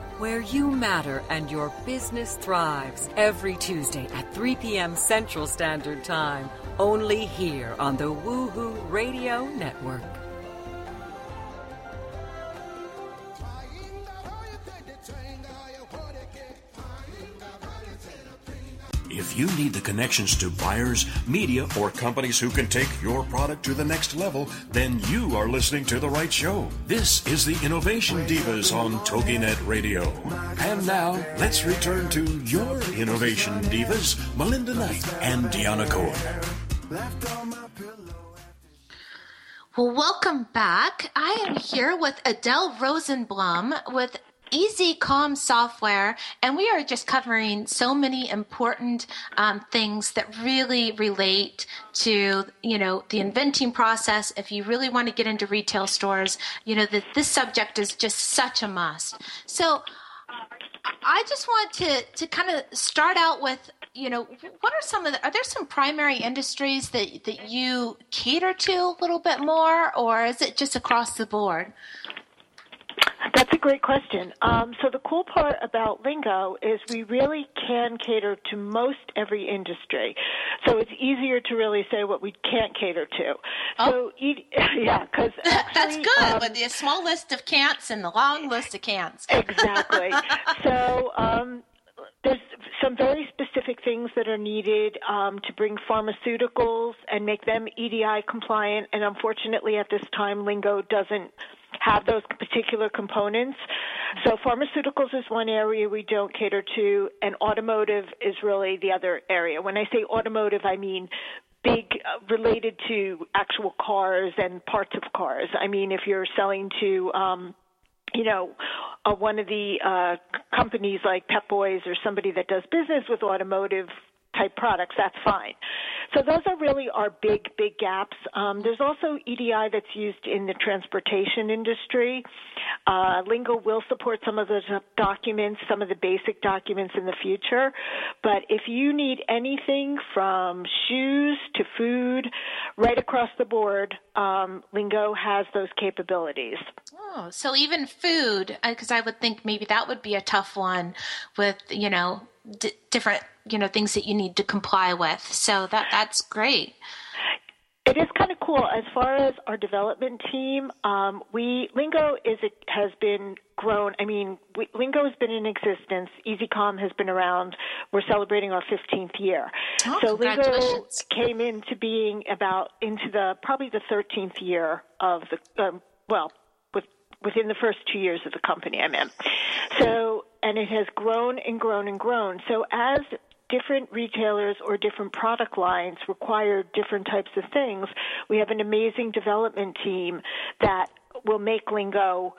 where you matter and your business thrives every Tuesday at 3 p.m. Central Standard Time, only here on the Woohoo Radio Network. If you need the connections to buyers, media, or companies who can take your product to the next level, then you are listening to the right show. This is the Innovation Divas on TogiNet Radio. And now, let's return to your Innovation Divas, Melinda Knight and Deanna Cohen. Well, welcome back. I am here with Adele Rosenblum with EasyCom software, and we are just covering so many important um, things that really relate to you know the inventing process. If you really want to get into retail stores, you know that this subject is just such a must. So, I just want to to kind of start out with you know what are some of the are there some primary industries that that you cater to a little bit more or is it just across the board that's a great question. Um, so the cool part about Lingo is we really can cater to most every industry. So it's easier to really say what we can't cater to. Oh. So *laughs* yeah, because *laughs* that's good. Um, with the small list of can'ts and the long list of can'ts. *laughs* exactly. So um, there's some very specific things that are needed um, to bring pharmaceuticals and make them EDI compliant. And unfortunately, at this time, Lingo doesn't have those particular components. So pharmaceuticals is one area we don't cater to, and automotive is really the other area. When I say automotive, I mean big uh, related to actual cars and parts of cars. I mean, if you're selling to um, you know, uh, one of the uh, companies like Pep Boys or somebody that does business with automotive type products, that's fine. So those are really our big, big gaps. Um, there's also EDI that's used in the transportation industry. Uh, Lingo will support some of those documents, some of the basic documents in the future. But if you need anything from shoes to food, right across the board, um, Lingo has those capabilities. Oh, so even food, because I would think maybe that would be a tough one with, you know, d- different you know things that you need to comply with. So that that's great. It is kind of cool. As far as our development team, um, we Lingo is it has been grown. I mean, we, Lingo has been in existence. EasyCom has been around. We're celebrating our 15th year. Oh, so Lingo came into being about into the probably the 13th year of the um, well, with within the first two years of the company I'm in. So and it has grown and grown and grown. So as different retailers or different product lines require different types of things, we have an amazing development team that will make Lingo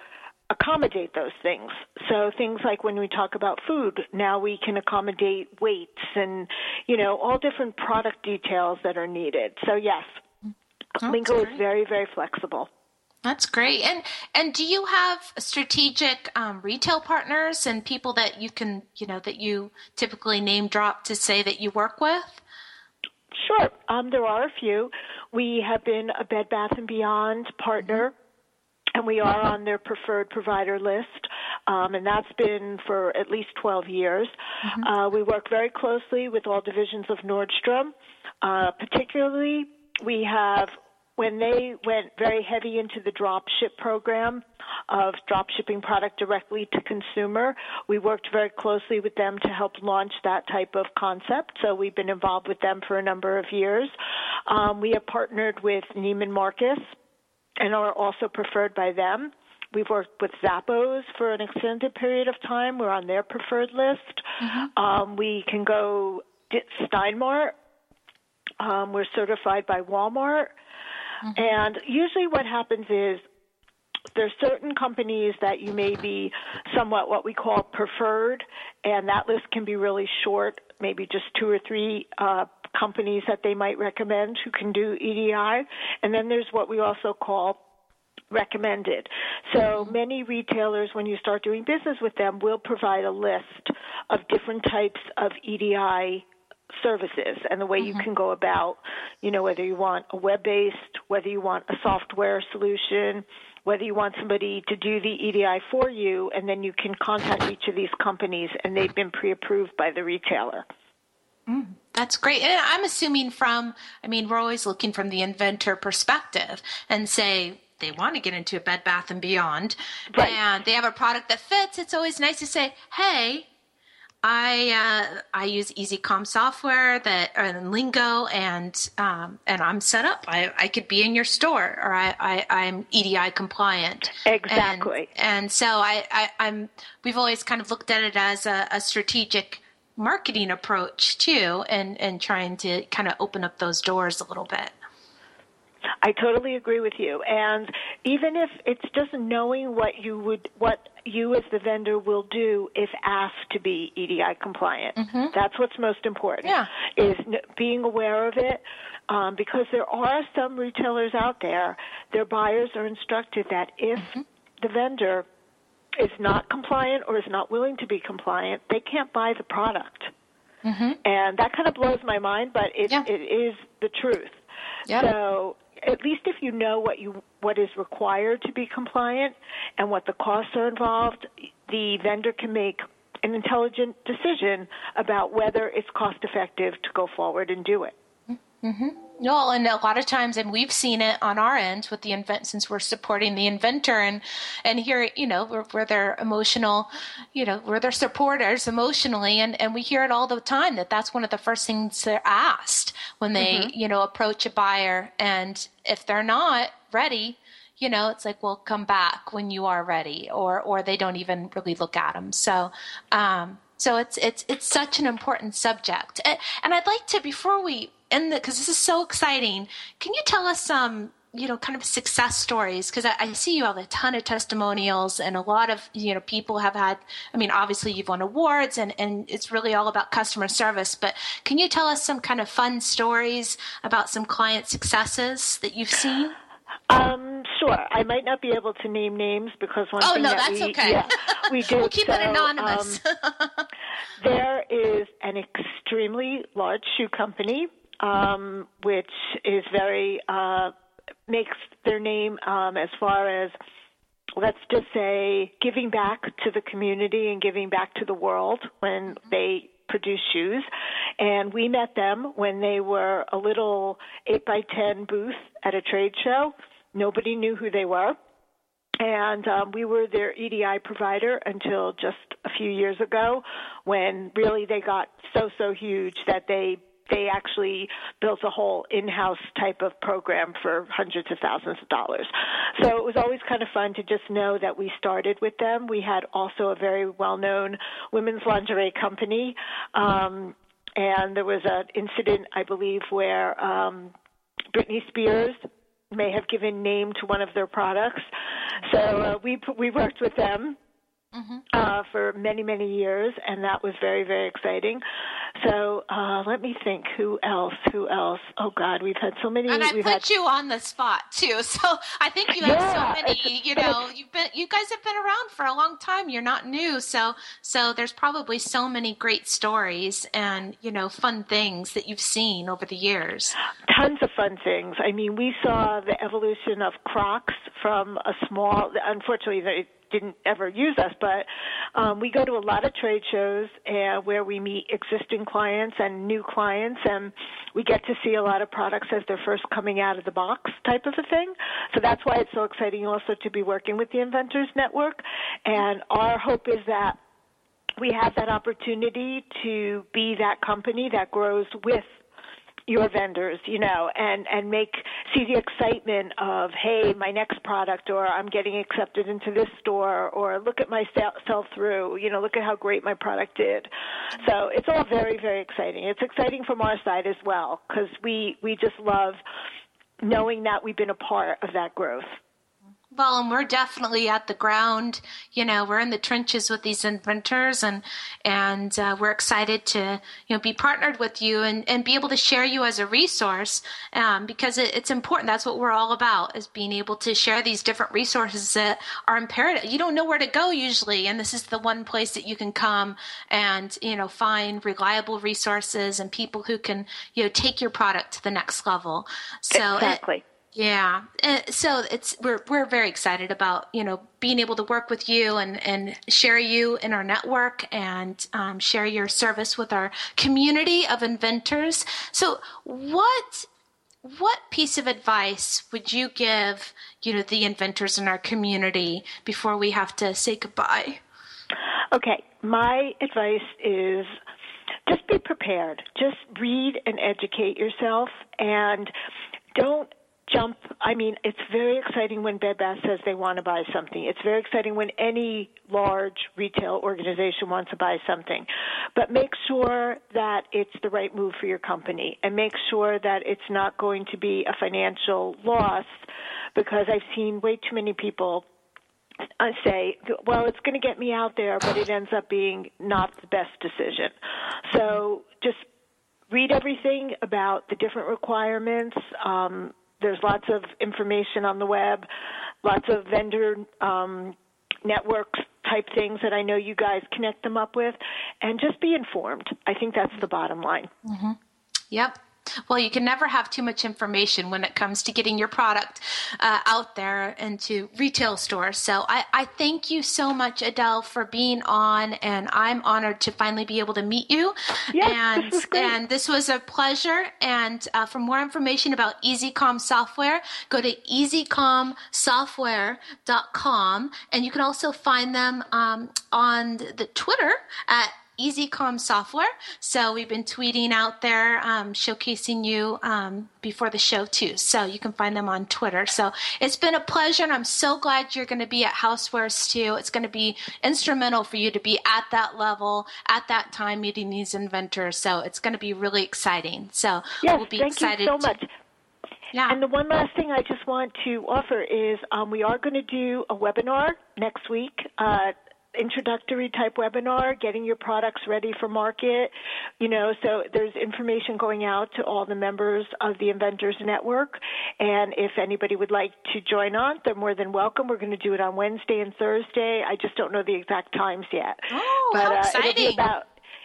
accommodate those things. So things like when we talk about food, now we can accommodate weights and, you know, all different product details that are needed. So yes, That's Lingo is very, very flexible. That's great. And and do you have strategic um, retail partners and people that you can you know that you typically name drop to say that you work with? Sure. Um, there are a few. We have been a Bed Bath and Beyond partner. And we are on their preferred provider list, um, and that's been for at least 12 years. Mm-hmm. Uh, we work very closely with all divisions of Nordstrom. Uh, particularly, we have when they went very heavy into the drop ship program of drop shipping product directly to consumer, we worked very closely with them to help launch that type of concept. So we've been involved with them for a number of years. Um, we have partnered with Neiman Marcus and are also preferred by them. We've worked with Zappos for an extended period of time. We're on their preferred list. Mm-hmm. Um, we can go Stein Mart. Um, we're certified by Walmart. Mm-hmm. And usually what happens is there's certain companies that you may be somewhat what we call preferred, and that list can be really short, maybe just two or three uh, companies that they might recommend who can do EDI. And then there's what we also call recommended. So many retailers, when you start doing business with them, will provide a list of different types of EDI services and the way you mm-hmm. can go about, you know, whether you want a web based, whether you want a software solution, whether you want somebody to do the EDI for you, and then you can contact each of these companies and they've been pre approved by the retailer. Mm, that's great. And I'm assuming from, I mean, we're always looking from the inventor perspective and say they want to get into a Bed Bath and Beyond, Right. and they have a product that fits. It's always nice to say, "Hey, I uh, I use EasyCom software that and Lingo, and um, and I'm set up. I, I could be in your store, or I, I I'm EDI compliant. Exactly. And, and so I, I I'm we've always kind of looked at it as a, a strategic marketing approach too, and and trying to kind of open up those doors a little bit. I totally agree with you. And even if it's just knowing what you would, what you as the vendor will do if asked to be EDI compliant, mm-hmm. that's what's most important. Yeah. Is being aware of it. Um, because there are some retailers out there, their buyers are instructed that if mm-hmm. the vendor is not compliant or is not willing to be compliant, they can't buy the product. Mm-hmm. And that kind of blows my mind, but it, Yeah. it is the truth. Yep. So at least if you know what you what is required to be compliant and what the costs are involved, the vendor can make an intelligent decision about whether it's cost effective to go forward and do it. No, and a lot of times, and we've seen it on our end with the invent since we're supporting the inventor, and and here, you know, we're, we're their emotional, you know, we're their supporters emotionally, and and we hear it all the time that that's one of the first things they're asked when they, you know, approach a buyer, and if they're not ready. You know, it's like, well, come back when you are ready, or or they don't even really look at them. So, um, so it's it's it's such an important subject, and, and I'd like to before we end the because this is so exciting. Can you tell us some you know kind of success stories? Because I, I see you have a ton of testimonials, and a lot of you know people have had. I mean, obviously you've won awards, and and it's really all about customer service. But can you tell us some kind of fun stories about some client successes that you've seen? Um, sure. I might not be able to name names because one Oh, thing no, that that's we okay. yeah, we *laughs* do We'll keep it anonymous. um, there is an extremely large shoe company um, which is very uh, makes their name um, as far as let's just say giving back to the community and giving back to the world when they produce shoes. And we met them when they were a little 8 by 10 booth at a trade show. Nobody knew who they were. And um, we were their EDI provider until just a few years ago, when really they got so so huge that they they actually built a whole in-house type of program for hundreds of thousands of dollars. So it was always kind of fun to just know that we started with them. We had also a very well-known women's lingerie company, um, and there was an incident, I believe, where um, Britney Spears may have given name to one of their products. So uh, we we worked with them uh, for many many years, and that was very very exciting. So uh, let me think, who else? Who else? Oh God, we've had so many. And I put had you on the spot too, *laughs* so I think you have Yeah, so many. You know, you've been, you guys have been around for a long time. You're not new, so so there's probably so many great stories and you know fun things that you've seen over the years. tons of fun things. I mean, we saw the evolution of Crocs from a small. Unfortunately, they didn't ever use us, but um, we go to a lot of trade shows uh, where we meet existing clients and new clients, and we get to see a lot of products as they're first coming out of the box, type of a thing. So that's why it's so exciting also to be working with the Inventors Network. And our hope is that we have that opportunity to be that company that grows with your vendors, you know, and and make see the excitement of hey, my next product, or I'm getting accepted into this store, or look at my sell, through, you know, look at how great my product did. So it's all very very exciting. It's exciting from our side as well because we we just love knowing that we've been a part of that growth. Well, and we're definitely at the ground. You know, we're in the trenches with these inventors, and and uh, we're excited to you know be partnered with you and, and be able to share you as a resource um, because it, it's important. That's what we're all about is being able to share these different resources that are imperative. You don't know where to go usually, and this is the one place that you can come and you know find reliable resources and people who can you know take your product to the next level. So exactly. It, yeah. Uh, so it's we're we're very excited about you know being able to work with you and and share you in our network and um, share your service with our community of inventors. So what what piece of advice would you give you know the inventors in our community before we have to say goodbye? Okay, my advice is just be prepared. Just read and educate yourself and don't jump. I mean, it's very exciting when Bed Bath says they want to buy something. It's very exciting when any large retail organization wants to buy something. But make sure that it's the right move for your company and make sure that it's not going to be a financial loss because I've seen way too many people I uh, say, well, it's going to get me out there, but it ends up being not the best decision. So just read everything about the different requirements. Um, there's lots of information on the web, lots of vendor um, networks type things that I know you guys connect them up with, and just be informed. I think that's the bottom line. Mm-hmm. Yep. Well, you can never have too much information when it comes to getting your product uh, out there into retail stores. So I, I, thank you so much, Adele, for being on, and I'm honored to finally be able to meet you. Yes, and this and this was a pleasure. And uh, for more information about EasyCom software, go to easycomsoftware.com, and you can also find them um, on the Twitter at EasyCom software. So we've been tweeting out there, um, showcasing you um, before the show too. So you can find them on Twitter. So it's been a pleasure, and I'm so glad you're going to be at Housewares too. It's going to be instrumental for you to be at that level at that time, meeting these inventors. So it's going to be really exciting. So yes, we'll be thank excited. you so much. Yeah. And the one last thing I just want to offer is um, we are going to do a webinar next week. Uh, introductory type webinar, getting your products ready for market. You know, so there's information going out to all the members of the Inventors Network. And if anybody would like to join on, they're more than welcome. We're going to do it on Wednesday and Thursday. I just don't know the exact times yet. Oh, but, how uh, exciting! It'll be about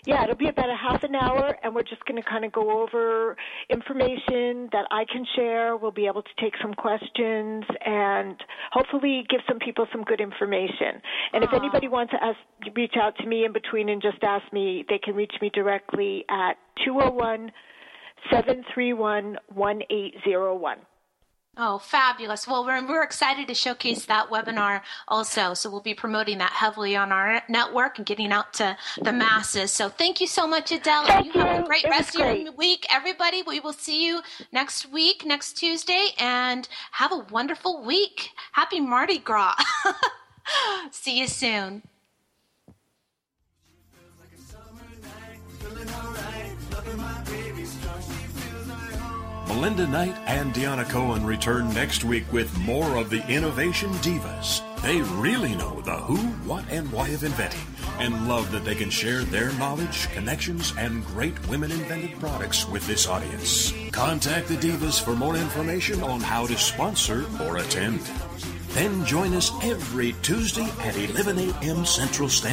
yeah, it'll be about a half an hour, and we're just going to kind of go over information that I can share. We'll be able to take some questions and hopefully give some people some good information. And if anybody wants to ask, reach out to me in between and just ask me, they can reach me directly at 201 731 1801. Oh, fabulous. Well, we're, we're excited to showcase that webinar also. So we'll be promoting that heavily on our network and getting out to the masses. So thank you so much, Adele. Thank you have a great It rest of your great. week. Everybody, we will see you next week, next Tuesday, and have a wonderful week. Happy Mardi Gras. *laughs* see you soon. Melinda Knight and Deanna Cohen return next week with more of the Innovation Divas. They really know the who, what, and why of inventing and love that they can share their knowledge, connections, and great women invented products with this audience. Contact the Divas for more information on how to sponsor or attend. Then join us every Tuesday at 11 a.m. Central Standard